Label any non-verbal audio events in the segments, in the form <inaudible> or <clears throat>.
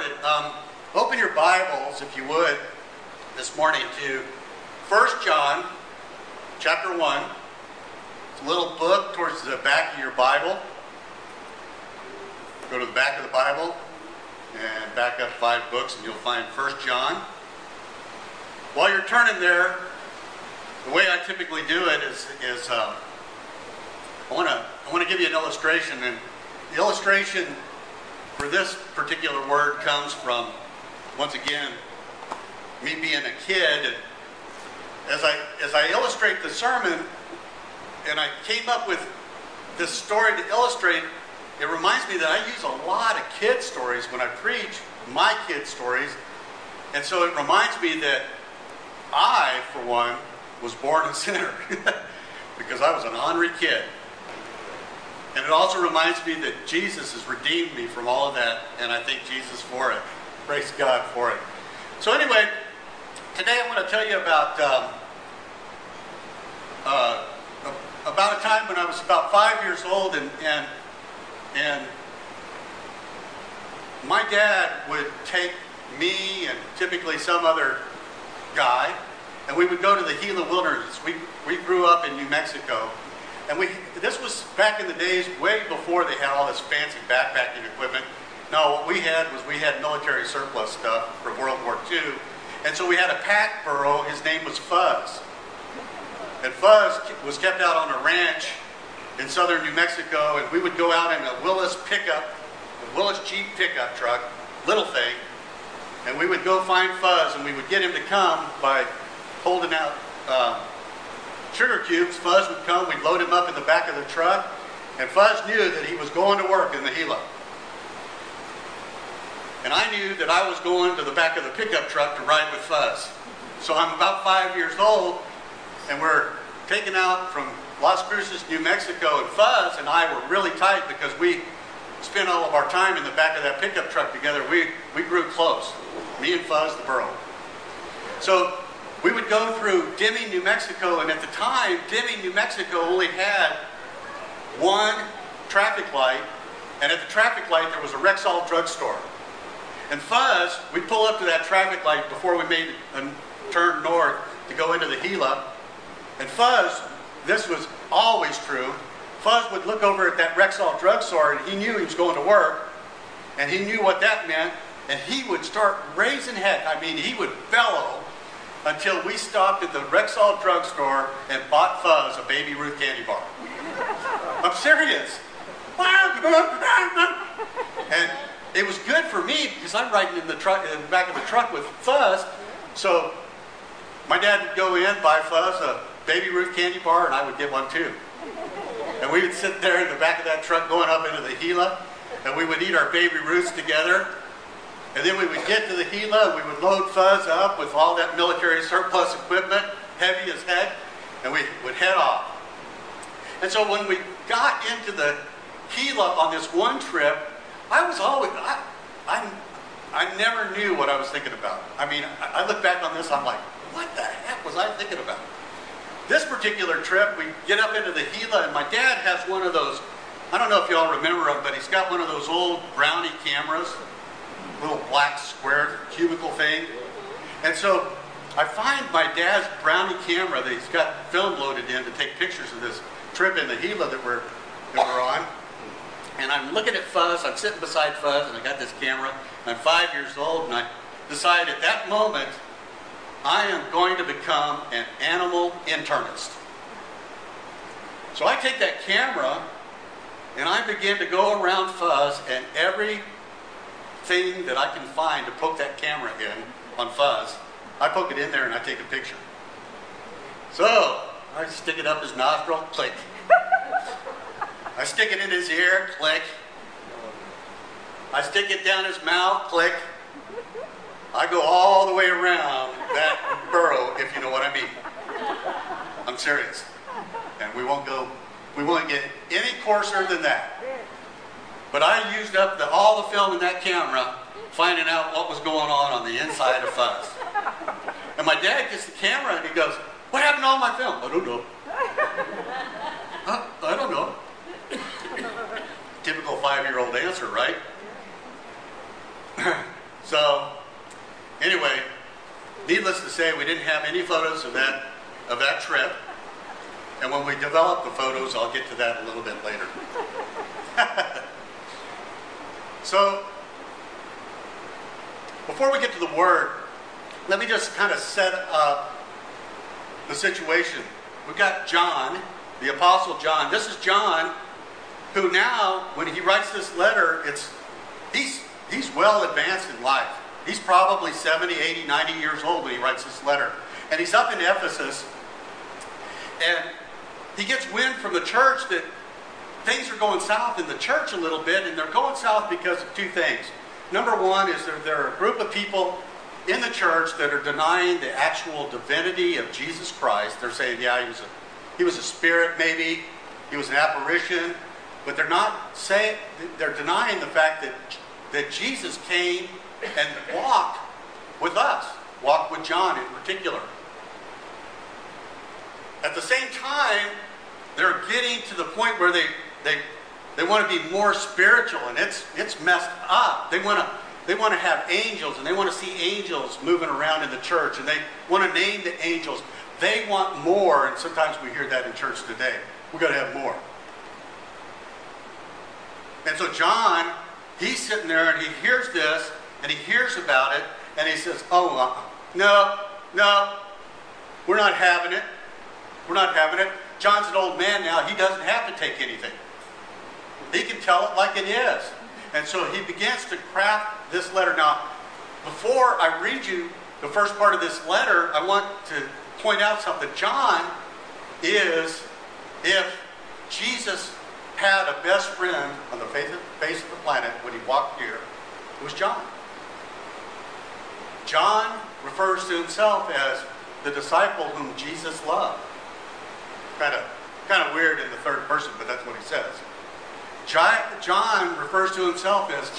started, um, open your Bibles, if you would, this morning to 1 John chapter 1. It's a little book towards the back of your Bible. Go to the back of the Bible and back up five books, and you'll find 1 John. While you're turning there, the way I typically do it is, is um, I want to I want to give you an illustration, and the illustration for this particular word comes from, once again, me being a kid. As I, as I illustrate the sermon, and I came up with this story to illustrate, it reminds me that I use a lot of kid stories when I preach my kid stories. And so it reminds me that I, for one, was born a sinner <laughs> because I was an ornery kid. And it also reminds me that Jesus has redeemed me from all of that, and I thank Jesus for it. Praise God for it. So, anyway, today I want to tell you about um, uh, about a time when I was about five years old, and and and my dad would take me and typically some other guy, and we would go to the Gila Wilderness. We we grew up in New Mexico, and we, this was back in the days way before they had all this fancy backpacking equipment. No, what we had was we had military surplus stuff from World War II. And so we had a pack burro. His name was Fuzz. And Fuzz was kept out on a ranch in southern New Mexico, and we would go out in a Willys pickup, a Willys Jeep pickup truck, little thing, and we would go find Fuzz, and we would get him to come by holding out uh, sugar cubes. Fuzz would come, we'd load him up in the back of the truck, and Fuzz knew that he was going to work in the Gila. And I knew that I was going to the back of the pickup truck to ride with Fuzz. So I'm about five years old, and we're taken out from Las Cruces, New Mexico, and Fuzz and I were really tight because we spent all of our time in the back of that pickup truck together. We, we grew close, me and Fuzz the burro. So we would go through Deming, New Mexico, and at the time, Deming, New Mexico only had one traffic light, and at the traffic light there was a Rexall drugstore. And Fuzz, we'd pull up to that traffic light before we made a turn north to go into the Gila. And Fuzz, this was always true, Fuzz would look over at that Rexall drugstore and he knew he was going to work, and he knew what that meant, and he would start raising heck. I mean, he would bellow until we stopped at the Rexall drugstore and bought Fuzz a Baby Ruth candy bar. I'm serious. And it was good for me because I'm riding in the truck in the back of the truck with Fuzz. So my dad would go in, buy Fuzz a Baby Ruth candy bar, and I would get one too. And we would sit there in the back of that truck going up into the Gila, and we would eat our Baby Ruths together. And then we would get to the Gila, we would load Fuzz up with all that military surplus equipment, heavy as heck, and we would head off. And so when we got into the Gila on this one trip, I was always, I, I, I never knew what I was thinking about. I mean, I, I look back on this, I'm like, what the heck was I thinking about? This particular trip, we get up into the Gila, and my dad has one of those, I don't know if y'all remember him, but he's got one of those old brownie cameras little black square cubicle thing. And so I find my dad's brownie camera that he's got film loaded in to take pictures of this trip in the Gila that we're, that we're on. And I'm looking at Fuzz, I'm sitting beside Fuzz, and I got this camera. I'm five years old, and I decide at that moment I am going to become an animal internist. So I take that camera and I begin to go around Fuzz, and every thing that I can find to poke that camera in on Fuzz, I poke it in there and I take a picture. So I stick it up his nostril, click. I stick it in his ear, click. I stick it down his mouth, click. I go all the way around that burro, if you know what I mean. I'm serious. And we won't go, we won't get any coarser than that. But I used up the, all the film in that camera finding out what was going on on the inside of Fuzz. And my dad gets the camera and he goes, What happened to all my film? I don't know. I don't know. Typical five year old answer, right? <laughs> So, anyway, needless to say, we didn't have any photos of that of that trip. And when we develop the photos, I'll get to that a little bit later. <laughs> so, before we get to the word, let me just kind of set up the situation. We've got John, the Apostle John. This is John, who now, when he writes this letter, it's he's he's well advanced in life. He's probably 70, 80, 90 years old when he writes this letter. And he's up in Ephesus, and he gets wind from the church that things are going south in the church a little bit, and they're going south because of two things. Number one is there, there are a group of people in the church that are denying the actual divinity of Jesus Christ. They're saying, yeah, he was a, he was a spirit, maybe, he was an apparition, but they're not saying, they're denying the fact that, that Jesus came and walked with us, walked with John in particular. At the same time, they're getting to the point where they, they, they want to be more spiritual, and it's, it's messed up. They want to they want to have angels, and they want to see angels moving around in the church, and they want to name the angels. They want more, and sometimes we hear that in church today. We've got to have more. And so John, he's sitting there and he hears this, and he hears about it, and he says, Oh, uh, no, no, we're not having it. We're not having it. John's an old man now. He doesn't have to take anything. He can tell it like it is. And so he begins to craft this letter. Now, before I read you the first part of this letter, I want to point out something. John is, if Jesus had a best friend on the face of, the planet when he walked here, it was John. John refers to himself as the disciple whom Jesus loved. Kind of, kind of weird in the third person, but that's what he says. John refers to himself as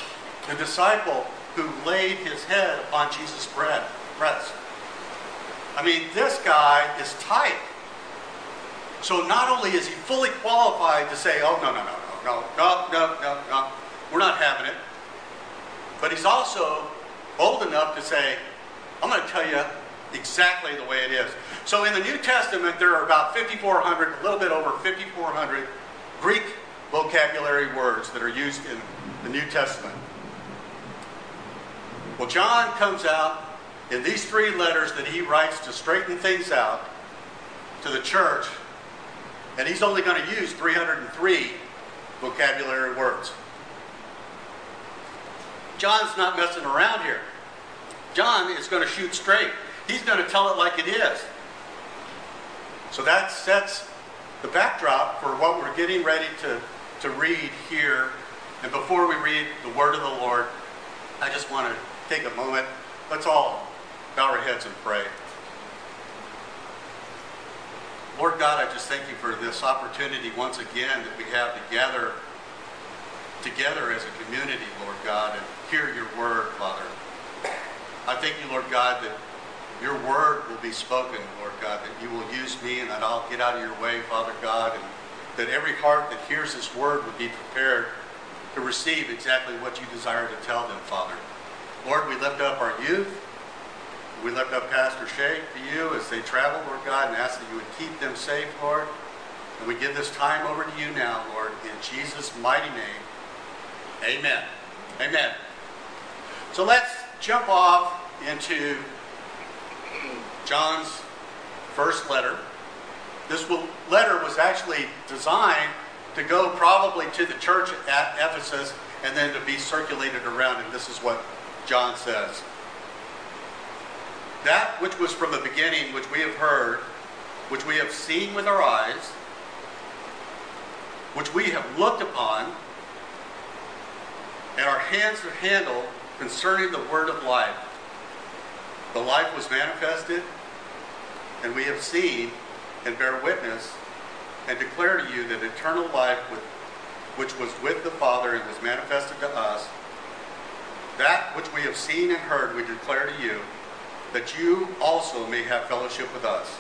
the disciple who laid his head upon Jesus' breast. I mean, this guy is tight. So not only is he fully qualified to say, oh, no, no, no, no, no, no, no, no, no, we're not having it, but he's also bold enough to say, I'm going to tell you exactly the way it is. So in the New Testament, there are about 5,400, a little bit over 5,400 Greek vocabulary words that are used in the New Testament. Well, John comes out in these three letters that he writes to straighten things out to the church, and he's only going to use 303 vocabulary words. John's not messing around here. John is going to shoot straight. He's going to tell it like it is. So that sets the backdrop for what we're getting ready to to read here. And before we read the word of the Lord, I just want to take a moment. Let's all bow our heads and pray. Lord God, I just thank you for this opportunity once again that we have to gather together as a community, Lord God, and hear your word, Father. I thank you, Lord God, that your word will be spoken, Lord God, that you will use me and that I'll get out of your way, Father God, and that every heart that hears this word would be prepared to receive exactly what you desire to tell them, Father. Lord, we lift up our youth. We lift up Pastor Shay to you as they travel, Lord God, and ask that you would keep them safe, Lord. And we give this time over to you now, Lord, in Jesus' mighty name. Amen. Amen. So let's jump off into John's first letter. This letter was actually designed to go probably to the church at Ephesus and then to be circulated around. And this is what John says. That which was from the beginning, which we have heard, which we have seen with our eyes, which we have looked upon, and our hands have handled concerning the word of life. The life was manifested, and we have seen and bear witness and declare to you that eternal life with, which was with the Father and was manifested to us, that which we have seen and heard we declare to you, that you also may have fellowship with us.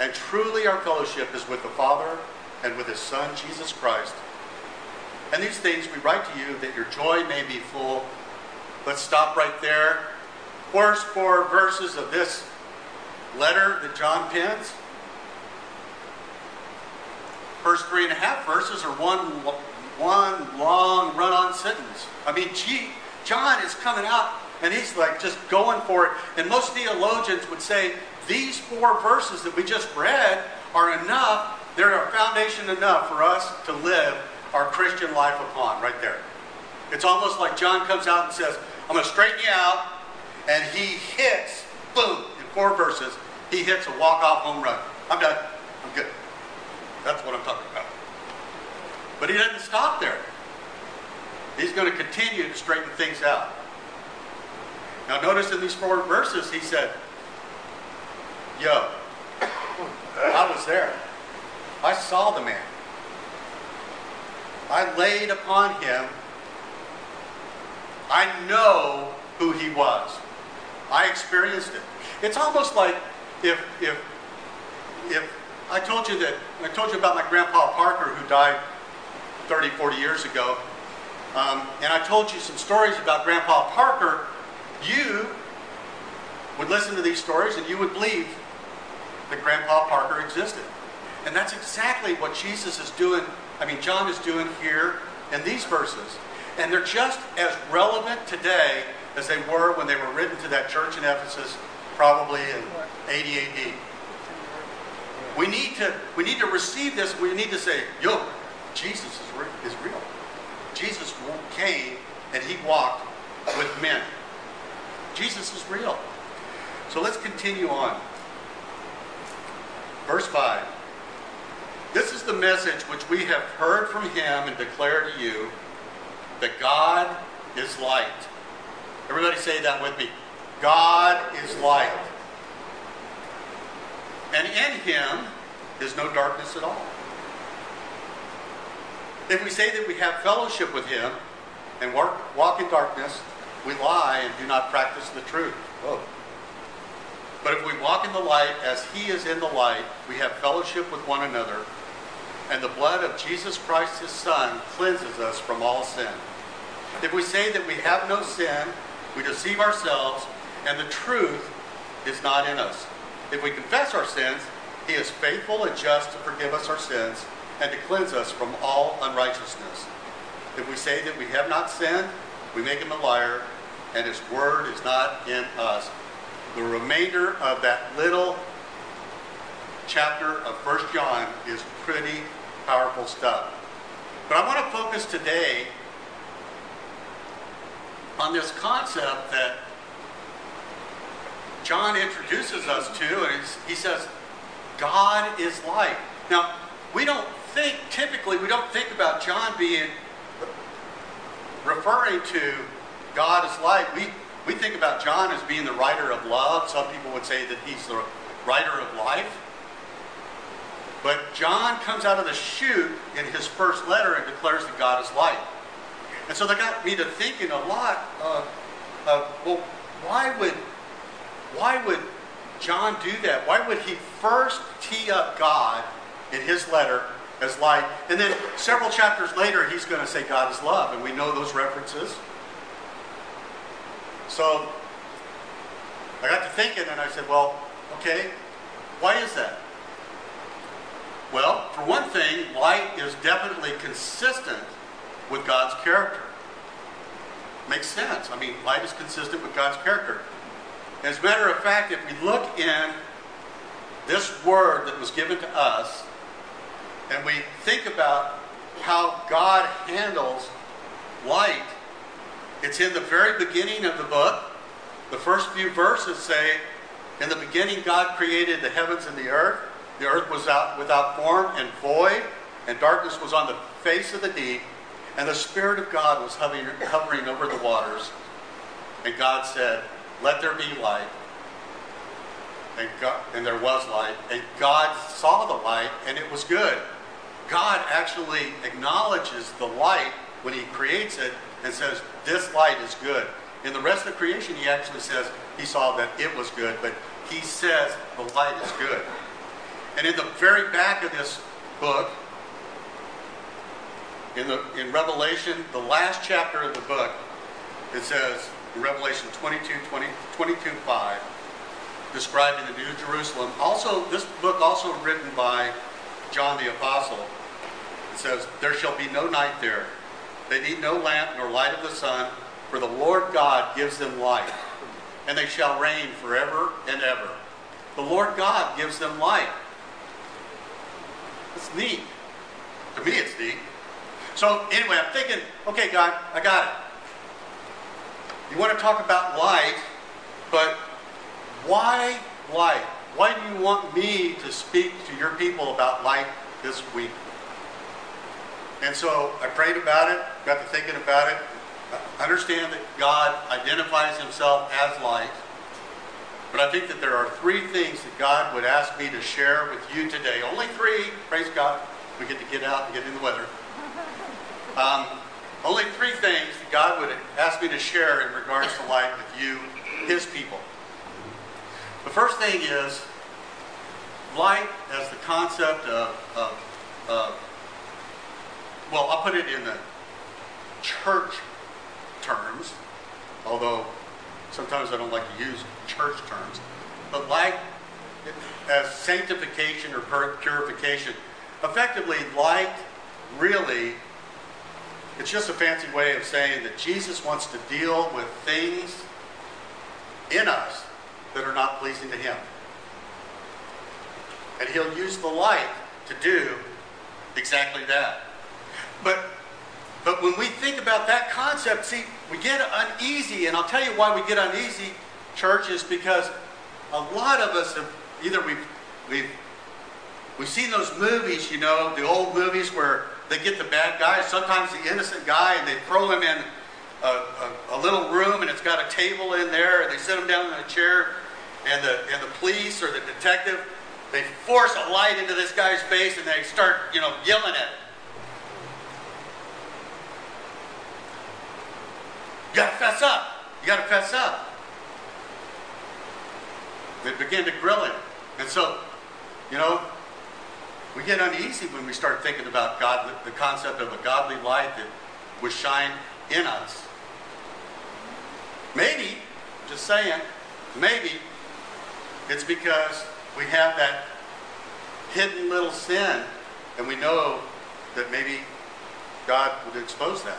And truly our fellowship is with the Father and with his Son, Jesus Christ. And these things we write to you that your joy may be full. let's stop right there. First four verses of this letter that John pens. First three and a half verses are one, one long run-on sentence. I mean, gee, John is coming out and he's like just going for it. And most theologians would say these four verses that we just read are enough, they're a foundation enough for us to live our Christian life upon, right there. It's almost like John comes out and says, I'm going to straighten you out. And he hits, boom, in four verses, he hits a walk-off home run. I'm done. I'm good. That's what I'm talking about. But he doesn't stop there. He's going to continue to straighten things out. Now notice in these four verses, he said, Yo, I was there. I saw the man. I laid upon him. I know who he was. I experienced it. It's almost like if if if I told you that I told you about my grandpa Parker who died 30, 40 years ago, um, and I told you some stories about Grandpa Parker, you would listen to these stories and you would believe that Grandpa Parker existed. And that's exactly what Jesus is doing, I mean, John is doing here in these verses. And they're just as relevant today as they were when they were written to that church in Ephesus, probably in 80 AD. We need to, we need to receive this. We need to say, yo, Jesus is, re- is real. Jesus came and he walked with men. Jesus is real. So let's continue on. Verse 5. This is the message which we have heard from him and declare to you that God is light. Everybody say that with me. God is light. And in him is no darkness at all. If we say that we have fellowship with him and walk, walk in darkness, we lie and do not practice the truth. Whoa. But if we walk in the light as he is in the light, we have fellowship with one another, and the blood of Jesus Christ, his Son, cleanses us from all sin. If we say that we have no sin, we deceive ourselves, and the truth is not in us. If we confess our sins, he is faithful and just to forgive us our sins and to cleanse us from all unrighteousness. If we say that we have not sinned, we make him a liar, and his word is not in us the remainder of that little chapter of First John is pretty powerful stuff. But I want to focus today on this concept that John introduces us to, and he says, God is light. Now, we don't think, typically, we don't think about John being referring to God as light. We we think about John as being the writer of love. Some people would say that he's the writer of life. But John comes out of the chute in his first letter and declares that God is light. And so that got me to thinking a lot of, of well, why would why would John do that? Why would he first tee up God in his letter as light, and then several chapters later he's going to say God is love, and we know those references. So I got to thinking and I said, well, okay, why is that? Well, for one thing, light is definitely consistent with God's character. Makes sense. I mean, light is consistent with God's character. As a matter of fact, if we look in this word that was given to us, and we think about how God handles light it's in the very beginning of the book. The first few verses say, In the beginning, God created the heavens and the earth. The earth was out without form and void, and darkness was on the face of the deep, and the Spirit of God was hovering, hovering over the waters. And God said, Let there be light. And, God, and there was light. And God saw the light, and it was good. God actually acknowledges the light when He creates it and says, This light is good. In the rest of creation, he actually says he saw that it was good, but he says the light is good. And in the very back of this book, in, the, in Revelation, the last chapter of the book, it says, in Revelation 22, 20, 22 5, describing the New Jerusalem. Also, this book also written by John the Apostle. It says, There shall be no night there. They need no lamp nor light of the sun, for the Lord God gives them light, and they shall reign forever and ever. The Lord God gives them light. It's neat. To me, it's neat. So, anyway, I'm thinking, okay, God, I got it. You want to talk about light, but why light? Why do you want me to speak to your people about light this week? And so I prayed about it, got to thinking about it. I understand that God identifies himself as light. But I think that there are three things that God would ask me to share with you today. Only three, praise God. We get to get out and get in the weather. Um, only three things that God would ask me to share in regards to light with you, His people. The first thing is light as the concept of, of, of well, I'll put it in the church terms, although sometimes I don't like to use church terms. But light as sanctification or purification, effectively, light really, it's just a fancy way of saying that Jesus wants to deal with things in us that are not pleasing to Him. And He'll use the light to do exactly that. But but when we think about that concept, see, we get uneasy, and I'll tell you why we get uneasy, church, is because a lot of us have either we've we've we've seen those movies, you know, the old movies where they get the bad guy, sometimes the innocent guy, and they throw him in a, a, a little room, and it's got a table in there, and they sit him down in a chair, and the and the police or the detective, they force a light into this guy's face, and they start, you know, yelling at him. You got to fess up. You got to fess up. They begin to grill him. And so, you know, we get uneasy when we start thinking about God, the concept of a godly light that would shine in us. Maybe, just saying, maybe it's because we have that hidden little sin and we know that maybe God would expose that.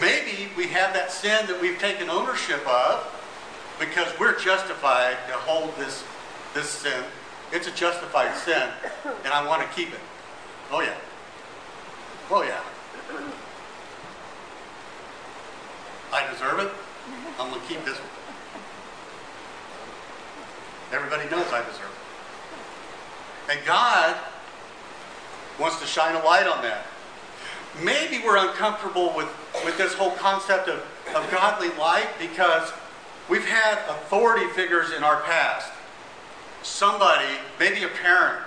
Maybe we have that sin that we've taken ownership of because we're justified to hold this, this sin. It's a justified sin, and I want to keep it. Oh, yeah. Oh, yeah. I deserve it. I'm going to keep this one. Everybody knows I deserve it. And God wants to shine a light on that maybe we're uncomfortable with, with this whole concept of, of godly light because we've had authority figures in our past. Somebody, maybe a parent,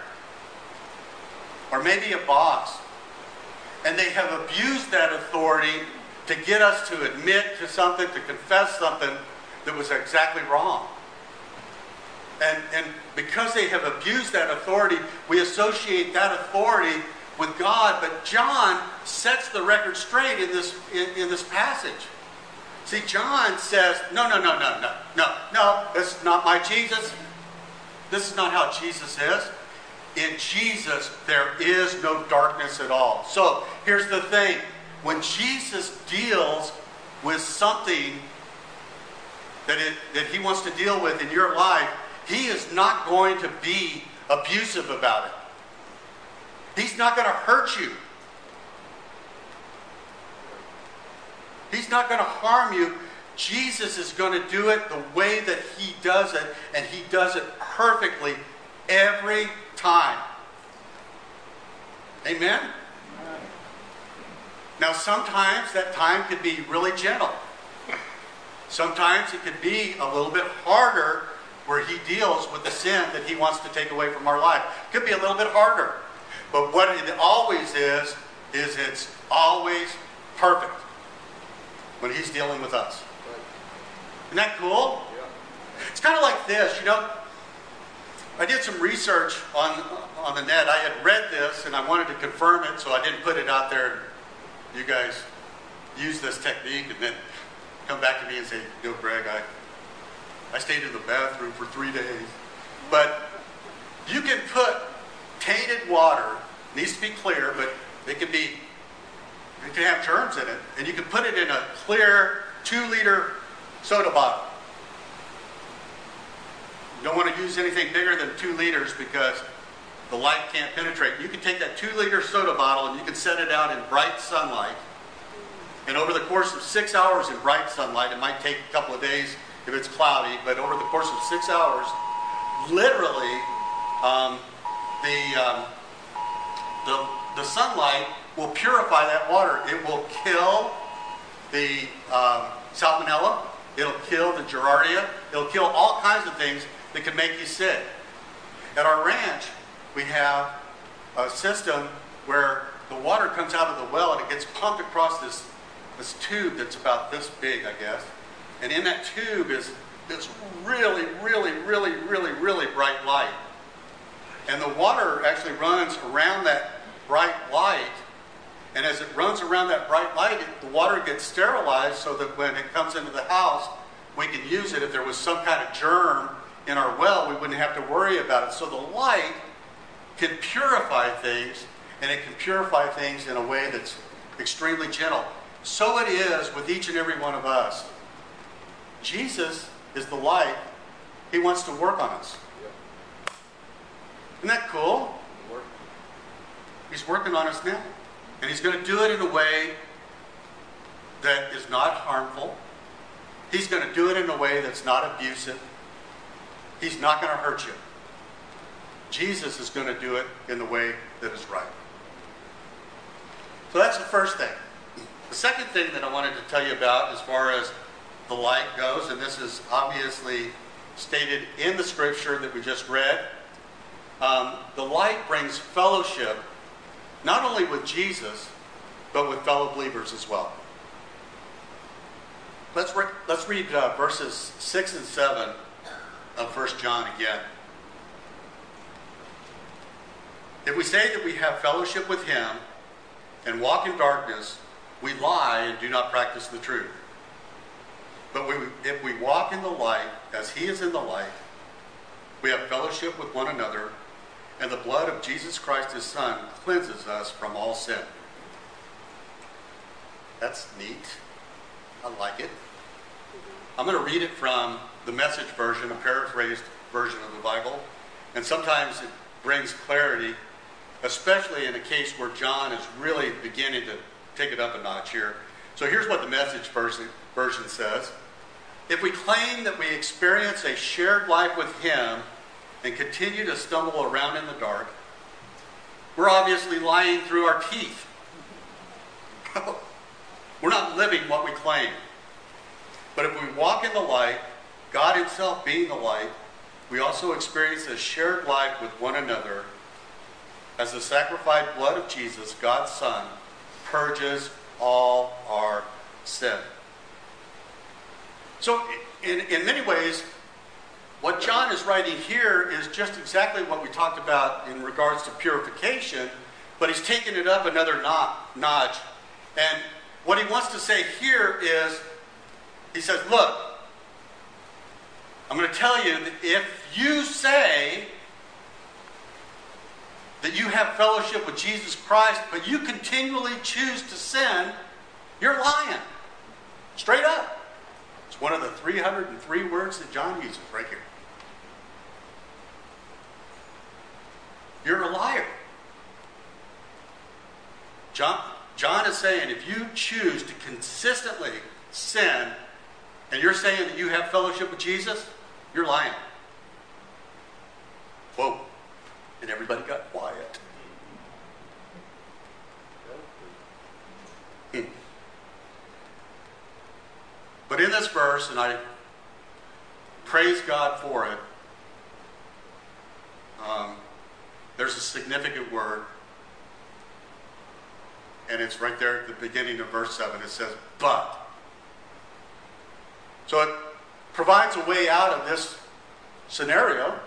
or maybe a boss, and they have abused that authority to get us to admit to something, to confess something that was exactly wrong. And, and because they have abused that authority, we associate that authority with God, but John sets the record straight in this, in, in this passage. See, John says, no, no, no, no, no, no, no, this is not my Jesus. This is not how Jesus is. In Jesus, there is no darkness at all. So here's the thing when Jesus deals with something that, it, that he wants to deal with in your life, he is not going to be abusive about it. He's not going to hurt you. He's not going to harm you. Jesus is going to do it the way that He does it, and He does it perfectly every time. Amen? Now, sometimes that time could be really gentle. Sometimes it could be a little bit harder where He deals with the sin that He wants to take away from our life. It could be a little bit harder. But what it always is, is it's always perfect when he's dealing with us. Isn't that cool? Yeah. It's kind of like this, you know. I did some research on on the net. I had read this and I wanted to confirm it, so I didn't put it out there. You guys use this technique and then come back to me and say, "Yo, Greg, I I stayed in the bathroom for three days." But you can put tainted water. Needs to be clear, but it can be. It can have germs in it, and you can put it in a clear two-liter soda bottle. You don't want to use anything bigger than two liters because the light can't penetrate. You can take that two-liter soda bottle and you can set it out in bright sunlight and over the course of six hours in bright sunlight, it might take a couple of days if it's cloudy, but over the course of six hours, literally, um, the, um, the, the sunlight will purify that water. It will kill the um, salmonella, it'll kill the giardia, it'll kill all kinds of things that can make you sick. At our ranch, we have a system where the water comes out of the well and it gets pumped across this this tube that's about this big, I guess. And in that tube is this really, really, really, really, really bright light. And the water actually runs around that bright light. And as it runs around that bright light, it, the water gets sterilized so that when it comes into the house, we can use it. If there was some kind of germ in our well, we wouldn't have to worry about it. So the light can purify things, and it can purify things in a way that's extremely gentle. So it is with each and every one of us. Jesus is the light. He wants to work on us. Isn't that cool? He's working on us now. And he's going to do it in a way that is not harmful. He's going to do it in a way that's not abusive. He's not going to hurt you. Jesus is going to do it in the way that is right. So that's the first thing. The second thing that I wanted to tell you about as far as the light goes, and this is obviously stated in the scripture that we just read, um, the light brings fellowship not only with Jesus, but with fellow believers as well. Let's, re- let's read uh, verses 6 and 7 of 1 John again. If we say that we have fellowship with him and walk in darkness, we lie and do not practice the truth. But we, if we walk in the light as he is in the light, we have fellowship with one another, and the blood of Jesus Christ, his Son, cleanses us from all sin. That's neat. I like it. I'm going to read it from the message version, a paraphrased version of the Bible. And sometimes it brings clarity, especially in a case where John is really beginning to take it up a notch here. So here's what the message version, says. If we claim that we experience a shared life with Him and continue to stumble around in the dark, we're obviously lying through our teeth. <laughs> we're not living what we claim. But if we walk in the light, God Himself being the light, we also experience a shared life with one another as the sacrificed blood of Jesus, God's Son, purges all our sin. So, in, in many ways, what John is writing here is just exactly what we talked about in regards to purification, but he's taken it up another notch. And what he wants to say here is he says, Look, I'm going to tell you that if you say that you have fellowship with Jesus Christ, but you continually choose to sin, you're lying. Straight up. It's one of the 303 words that John uses right here. You're a liar. John, John is saying if you choose to consistently sin and you're saying that you have fellowship with Jesus, you're lying. Whoa. And everybody got quiet. Hmm. But in this verse, and I praise God for it, um, there's a significant word. And it's right there at the beginning of verse 7. It says, but. So it provides a way out of this scenario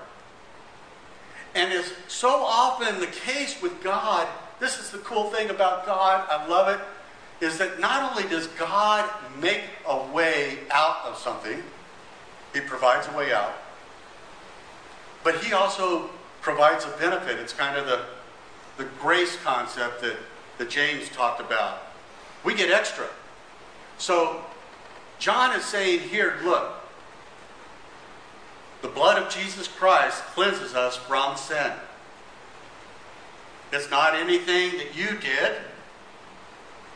and is so often the case with God. This is the cool thing about God. I love it. is that not only does God make a way out of something, He provides a way out, but He also provides a benefit. It's kind of the, the grace concept that, that James talked about. We get extra. So John is saying here, look, the blood of Jesus Christ cleanses us from sin. It's not anything that you did,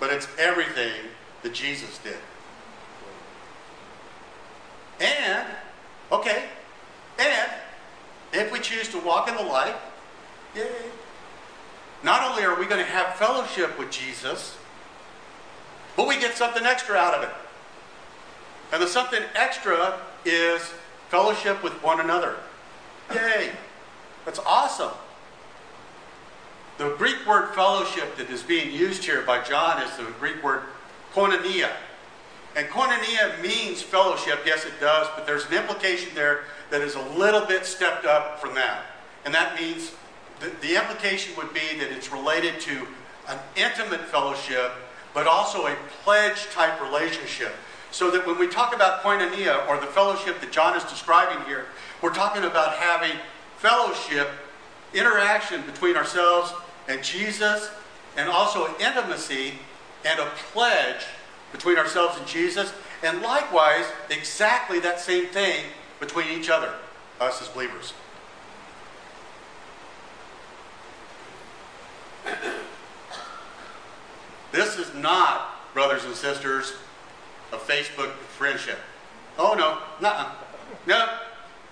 but it's everything that Jesus did. And, okay, and if we choose to walk in the light, yay. Not only are we going to have fellowship with Jesus, but we get something extra out of it. And the something extra is fellowship with one another. Yay! That's awesome. The Greek word fellowship that is being used here by John is the Greek word koinonia. And koinonia means fellowship, yes, it does, but there's an implication there that is a little bit stepped up from that. And that means the, the implication would be that it's related to an intimate fellowship, but also a pledge type relationship. So that when we talk about koinonia, or the fellowship that John is describing here, we're talking about having fellowship, interaction between ourselves and Jesus, and also intimacy and a pledge between ourselves and Jesus, and likewise, exactly that same thing between each other, us as believers. This is not, brothers and sisters, a Facebook friendship. Oh no, no, no.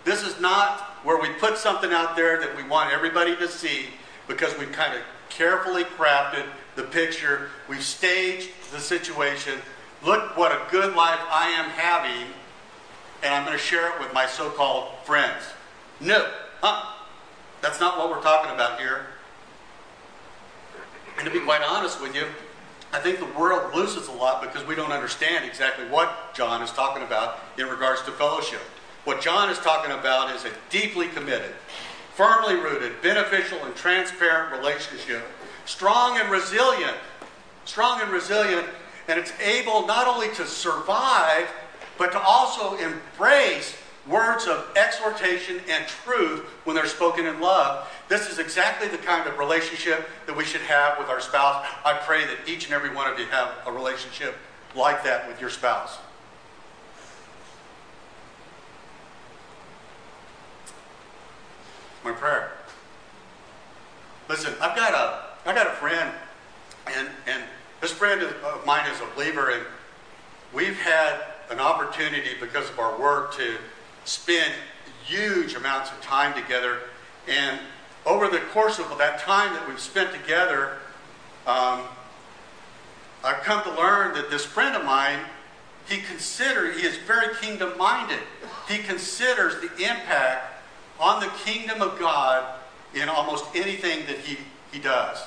This is not where we put something out there that we want everybody to see because we've kind of carefully crafted the picture, we've staged the situation. Look what a good life I am having, and I'm going to share it with my so called friends. No, huh? That's not what we're talking about here. And to be quite honest with you, I think the world loses a lot because we don't understand exactly what John is talking about in regards to fellowship. What John is talking about is a deeply committed, firmly rooted, beneficial, and transparent relationship, strong and resilient, strong and resilient, and it's able not only to survive, but to also embrace words of exhortation and truth when they're spoken in love. This is exactly the kind of relationship that we should have with our spouse. I pray that each and every one of you have a relationship like that with your spouse. My prayer. Listen, I've got a I got a friend, and and this friend of mine is a believer, and we've had an opportunity because of our work to spend huge amounts of time together. And over the course of that time that we've spent together, um, I've come to learn that this friend of mine, he considers, he is very kingdom minded. He considers the impact on the kingdom of God in almost anything that he, he does.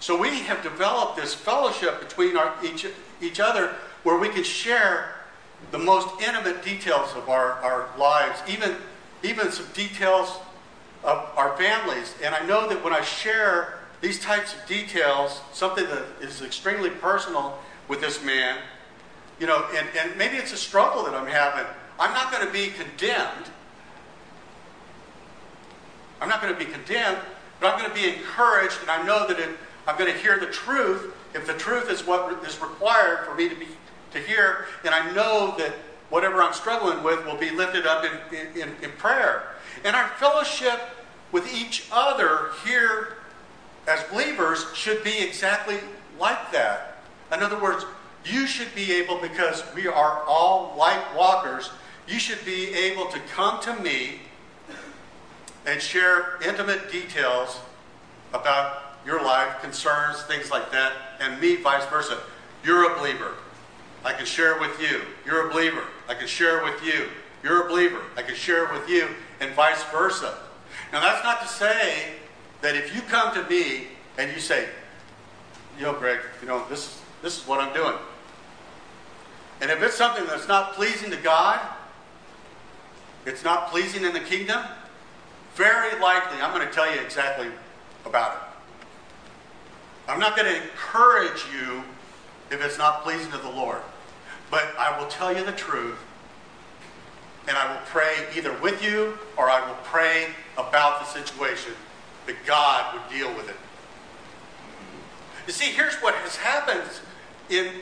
So we have developed this fellowship between our, each, each other where we can share the most intimate details of our, our lives, even, even some details of our families. And I know that when I share these types of details, something that is extremely personal with this man, you know, and, and maybe it's a struggle that I'm having, I'm not going to be condemned. I'm not going to be condemned, but I'm going to be encouraged, and I know that it, I'm going to hear the truth if the truth is what is required for me to be to hear, and I know that whatever I'm struggling with will be lifted up in, in, in prayer. And our fellowship with each other here as believers should be exactly like that. In other words, you should be able, because we are all light walkers, you should be able to come to me and share intimate details about your life, concerns, things like that, and me vice versa. You're a believer. I can share it with you. You're a believer. I can share it with you. You're a believer. I can share it with you, and vice versa. Now, that's not to say that if you come to me and you say, you know, Greg, you know, this is, this is what I'm doing. And if it's something that's not pleasing to God, it's not pleasing in the kingdom, very likely I'm going to tell you exactly about it. I'm not going to encourage you if it's not pleasing to the Lord. But I will tell you the truth, and I will pray either with you or I will pray about the situation that God would deal with it. You see, here's what has happened in,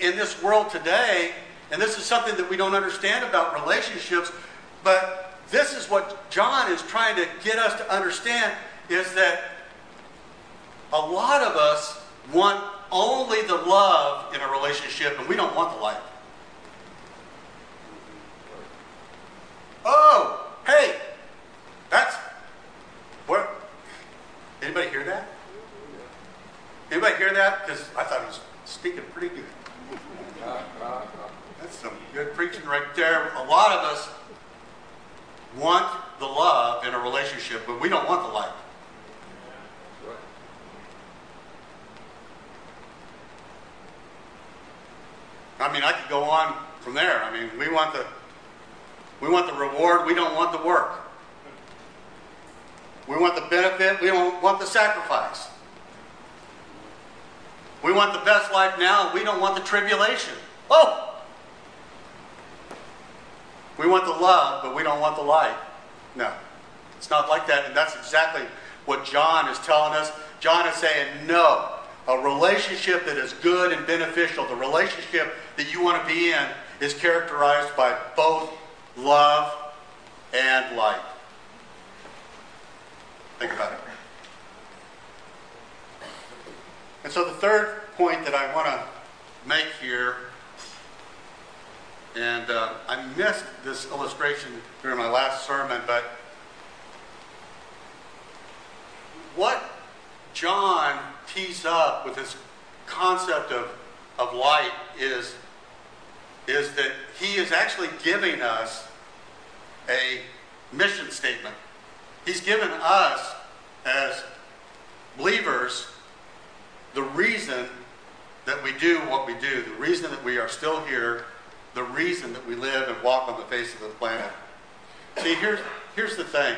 in this world today, and this is something that we don't understand about relationships, but this is what John is trying to get us to understand is that a lot of us want only the love in a relationship, and we don't want the life. Oh, hey, that's what. Anybody hear that? Anybody hear that? Because I thought he was speaking pretty good. That's some good preaching right there. A lot of us want the love in a relationship, but we don't want the life. I mean, I could go on from there. I mean, we want the we want the reward, we don't want the work. We want the benefit, we don't want the sacrifice. We want the best life now, we don't want the tribulation. Oh! We want the love, but we don't want the light. No. It's not like that, and that's exactly what John is telling us. John is saying, no. A relationship that is good and beneficial, the relationship that you want to be in, is characterized by both love and light. Think about it. And so the third point that I want to make here, and uh, I missed this illustration during my last sermon, but what John tees up with this concept of, of light is is that he is actually giving us a mission statement. He's given us, as believers, the reason that we do what we do, the reason that we are still here, the reason that we live and walk on the face of the planet. See, here's, here's the thing.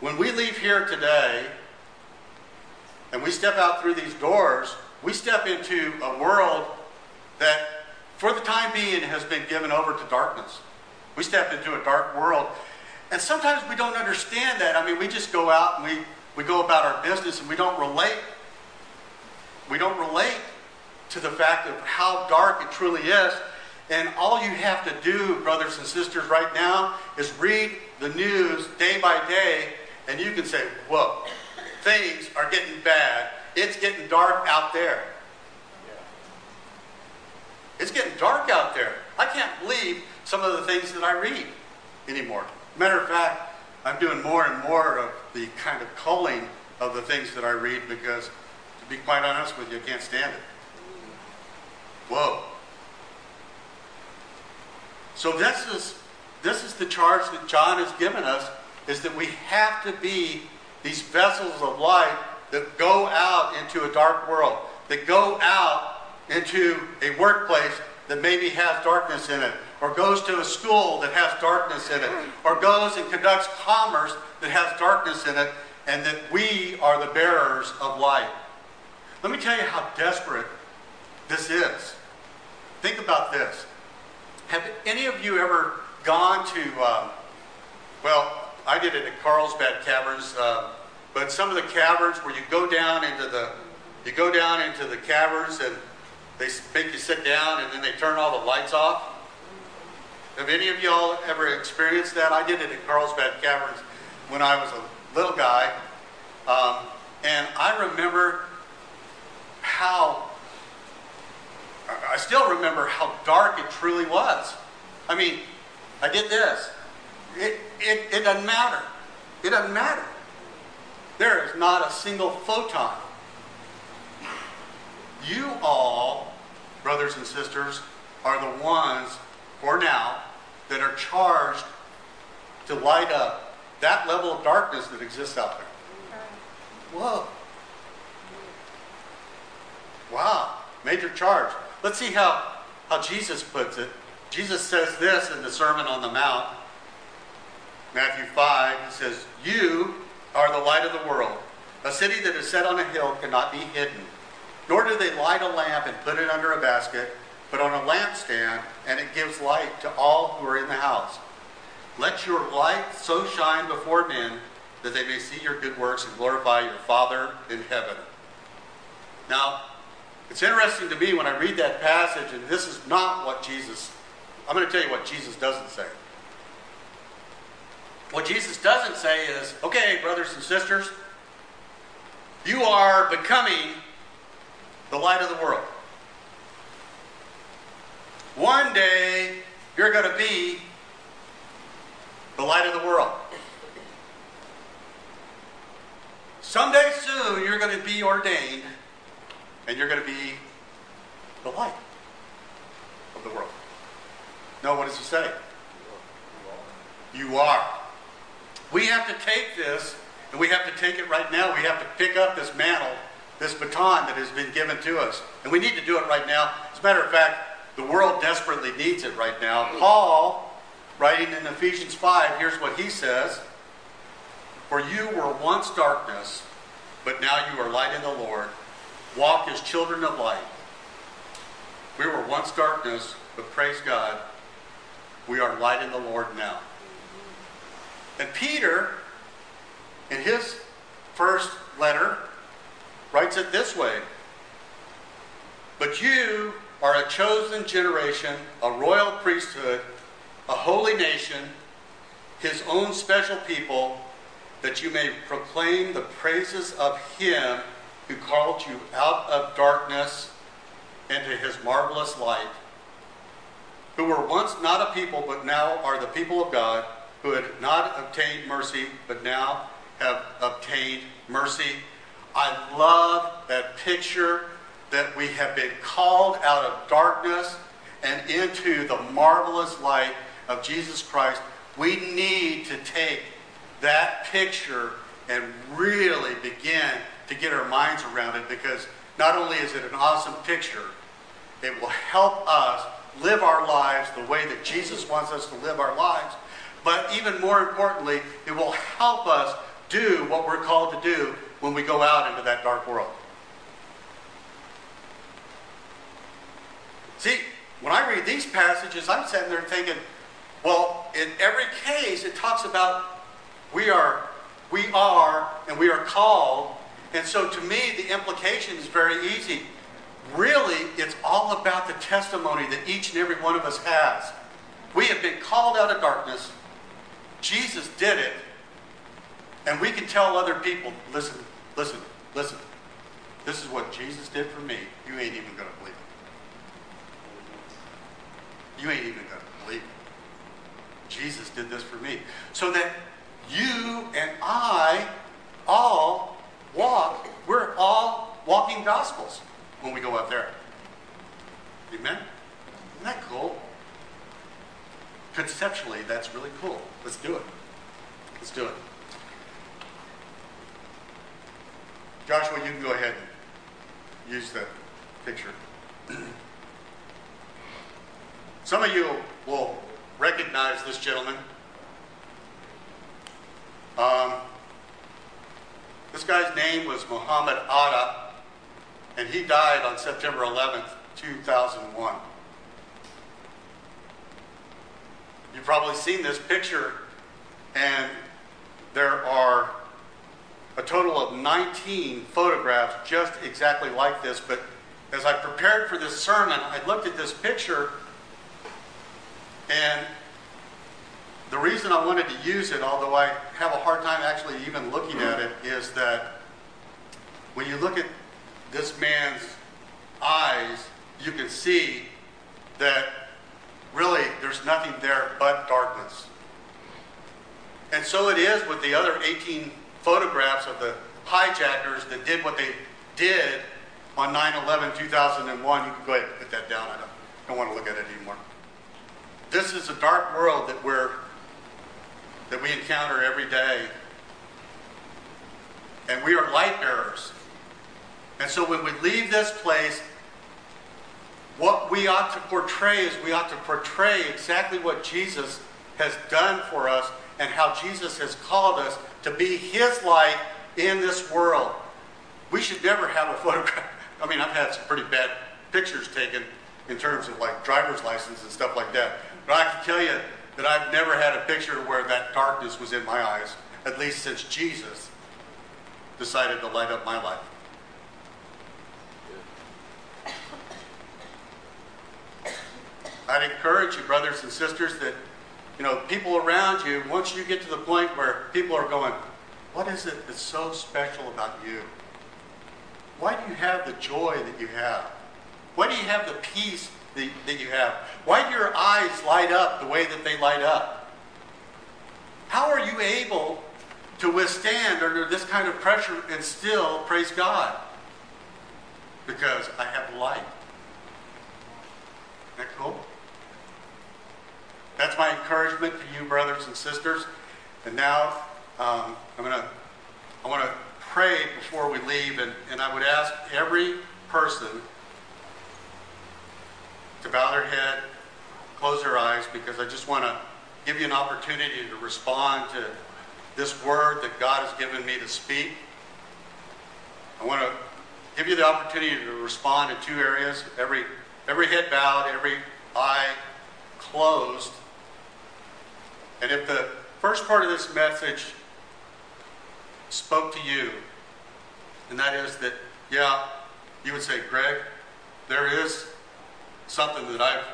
When we leave here today and we step out through these doors, we step into a world that, for the time being, has been given over to darkness. We step into a dark world. And sometimes we don't understand that. I mean, we just go out and we, we go about our business and we don't relate. We don't relate to the fact of how dark it truly is. And all you have to do, brothers and sisters, right now is read the news day by day, and you can say, whoa, things are getting bad. It's getting dark out there. It's getting dark out there. I can't believe some of the things that I read anymore. Matter of fact, I'm doing more and more of the kind of culling of the things that I read because, to be quite honest with you, I can't stand it. Whoa. So this is this is the charge that John has given us is that we have to be these vessels of light that go out into a dark world, that go out into a workplace that maybe has darkness in it, or goes to a school that has darkness in it, or goes and conducts commerce that has darkness in it, and that we are the bearers of light. Let me tell you how desperate this is. Think about this. Have any of you ever gone to, um, well, I did it at Carlsbad Caverns, uh, but some of the caverns where you go down into the, you go down into the caverns and they make you sit down and then they turn all the lights off. Have any of y'all ever experienced that? I did it at Carlsbad Caverns when I was a little guy. Um, and I remember how, I still remember how dark it truly was. I mean, I did this. It, it, it doesn't matter. It doesn't matter. There is not a single photon. You all brothers and sisters, are the ones, for now, that are charged to light up that level of darkness that exists out there. Whoa. Wow. Major charge. Let's see how, how Jesus puts it. Jesus says this in the Sermon on the Mount, Matthew 5. He says, You are the light of the world. A city that is set on a hill cannot be hidden. Nor do they light a lamp and put it under a basket, but on a lampstand, and it gives light to all who are in the house. Let your light so shine before men that they may see your good works and glorify your Father in heaven. Now, it's interesting to me when I read that passage, and this is not what Jesus, I'm going to tell you what Jesus doesn't say. What Jesus doesn't say is, okay, brothers and sisters, you are becoming the light of the world. One day, you're going to be the light of the world. Someday soon, you're going to be ordained and you're going to be the light of the world. No, what does he say? You are. We have to take this, and we have to take it right now. We have to pick up this mantle, this baton that has been given to us. And we need to do it right now. As a matter of fact, the world desperately needs it right now. Paul, writing in Ephesians 5, here's what he says For you were once darkness, but now you are light in the Lord walk as children of light. We were once darkness, but praise God, we are light in the Lord now. And Peter, in his first letter, writes it this way But you are a chosen generation, a royal priesthood, a holy nation, his own special people, that you may proclaim the praises of him who called you out of darkness into his marvelous light, who were once not a people, but now are the people of God, who had not obtained mercy, but now have obtained mercy. I love that picture that we have been called out of darkness and into the marvelous light of Jesus Christ. We need to take that picture and really begin to get our minds around it because not only is it an awesome picture, it will help us live our lives the way that Jesus wants us to live our lives. But even more importantly, it will help us do what we're called to do when we go out into that dark world. See, when I read these passages, I'm sitting there thinking, well, in every case, it talks about we are, we are, and we are called and so to me, the implication is very easy. Really, it's all about the testimony that each and every one of us has. We have been called out of darkness. Jesus did it. And we can tell other people listen, listen, listen. This is what Jesus did for me. You ain't even going to believe it. You ain't even going to believe it. Jesus did this for me. So that you and I all walk, we're all walking gospels when we go out there. Amen? Isn't that cool? Conceptually, that's really cool. Let's do it. Let's do it. Joshua, you can go ahead and use the picture. <clears throat> Some of you will recognize this gentleman. Um, this guy's name was Muhammad Atta, and he died on September 11th, 2001. You've probably seen this picture, and there are a total of 19 photographs just exactly like this. But as I prepared for this sermon, I looked at this picture, and the reason I wanted to use it, although I have a hard time actually even looking at it, is that when you look at this man's eyes, you can see that really there's nothing there but darkness. And so it is with the other 18 photographs of the hijackers that did what they did on 9 11 2001. You can go ahead and put that down. I don't, don't want to look at it anymore. This is a dark world that we're that we encounter every day. And we are light bearers. And so when we leave this place, what we ought to portray is we ought to portray exactly what Jesus has done for us and how Jesus has called us to be his light in this world. We should never have a <laughs> photograph. I mean, I've had some pretty bad pictures taken in terms of like driver's license and stuff like that. But I can tell you that I've never had a picture where that darkness was in my eyes, at least since Jesus decided to light up my life. I'd encourage you, brothers and sisters, that you know people around you. Once you get to the point where people are going, "What is it that's so special about you? Why do you have the joy that you have? Why do you have the peace that, that you have? Why do your eyes light up the way that they light up? How are you able to withstand under this kind of pressure and still praise God? Because I have light. Isn't that cool? That's my encouragement to you, brothers and sisters. And now um, I'm gonna I want to pray before we leave, and, and I would ask every person to bow their head, close their eyes, because I just want to give you an opportunity to respond to this word that God has given me to speak. I want to give you the opportunity to respond in two areas every, every head bowed, every eye closed. And if the first part of this message spoke to you, and that is that, yeah, you would say, Greg, there is something that I've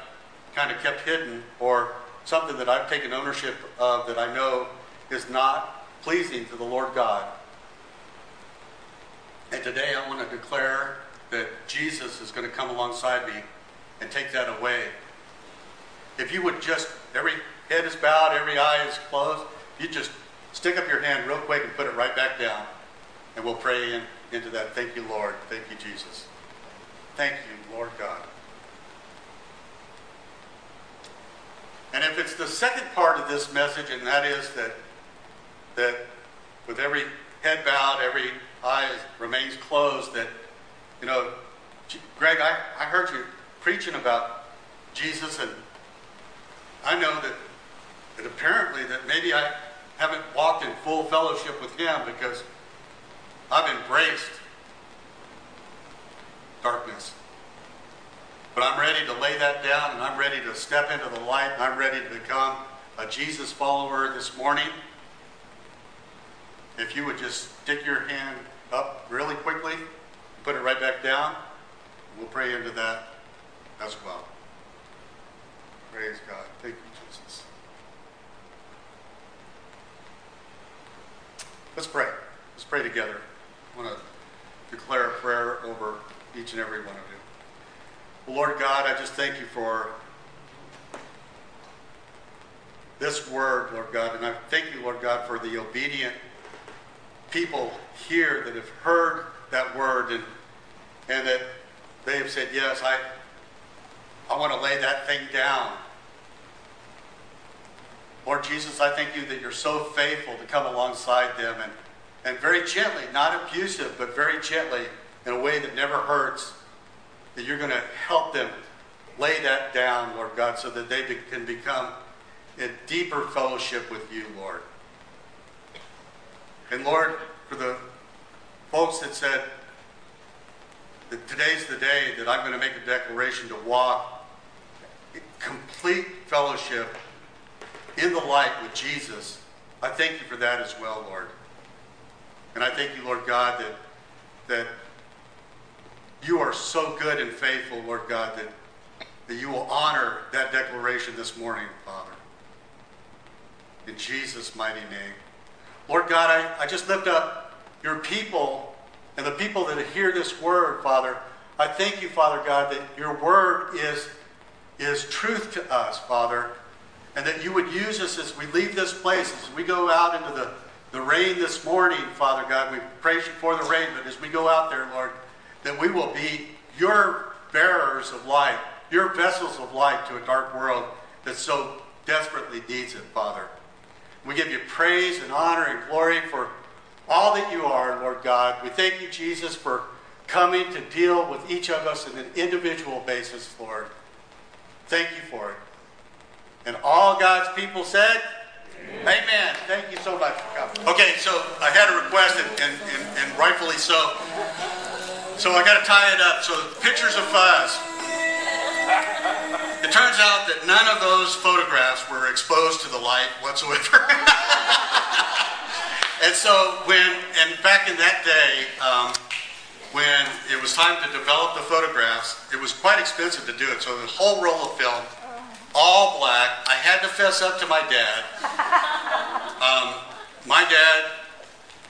kind of kept hidden or something that I've taken ownership of that I know is not pleasing to the Lord God. And today I want to declare that Jesus is going to come alongside me and take that away. If you would just, every head is bowed, every eye is closed, you just stick up your hand real quick and put it right back down. And we'll pray in, into that. Thank you, Lord. Thank you, Jesus. Thank you, Lord God. And if it's the second part of this message, and that is that, that with every head bowed, every eye remains closed, that, you know, Greg, I, I heard you preaching about Jesus, and I know that, that apparently that maybe I haven't walked in full fellowship with him because I've embraced darkness. But I'm ready to lay that down and I'm ready to step into the light and I'm ready to become a Jesus follower this morning. If you would just stick your hand up really quickly, put it right back down, we'll pray into that as well. Praise God. Thank you, Jesus. Let's pray. Let's pray together. I want to declare a prayer over each and every one of you. Lord God, I just thank you for this word, Lord God. And I thank you, Lord God, for the obedient people here that have heard that word and, and that they have said, Yes, I, I want to lay that thing down. Lord Jesus, I thank you that you're so faithful to come alongside them and, and very gently, not abusive, but very gently in a way that never hurts that you're going to help them lay that down, Lord God, so that they be, can become in deeper fellowship with you, Lord. And Lord, for the folks that said that today's the day that I'm going to make a declaration to walk complete fellowship in the light with Jesus, I thank you for that as well, Lord. And I thank you, Lord God, that that you are so good and faithful, Lord God, that, that you will honor that declaration this morning, Father. In Jesus' mighty name. Lord God, I, I just lift up your people and the people that hear this word, Father. I thank you, Father God, that your word is, is truth to us, Father, and that you would use us as we leave this place, as we go out into the, the rain this morning, Father God. We praise you for the rain, but as we go out there, Lord, that we will be your bearers of light, your vessels of light to a dark world that so desperately needs it, Father. We give you praise and honor and glory for all that you are, Lord God. We thank you, Jesus, for coming to deal with each of us on an individual basis, Lord. Thank you for it. And all God's people said, Amen. Thank you so much for coming. Okay, so I had a request, and, and, and, and rightfully so. So I got to tie it up. So pictures of Fuzz. It turns out that none of those photographs were exposed to the light whatsoever. <laughs> and so when, and back in that day, um, when it was time to develop the photographs, it was quite expensive to do it. So the whole roll of film, all black. I had to fess up to my dad. Um, my dad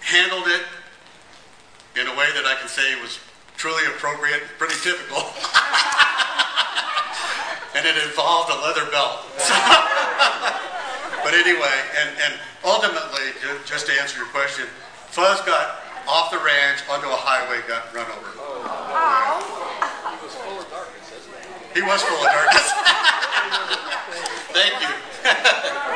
handled it in a way that I can say was truly appropriate, pretty typical. <laughs> and it involved a leather belt. <laughs> but anyway, and, and ultimately, just to answer your question, Fuzz got off the ranch onto a highway, got run over. He was full of darkness, He was full of darkness. <laughs> Thank you. <laughs>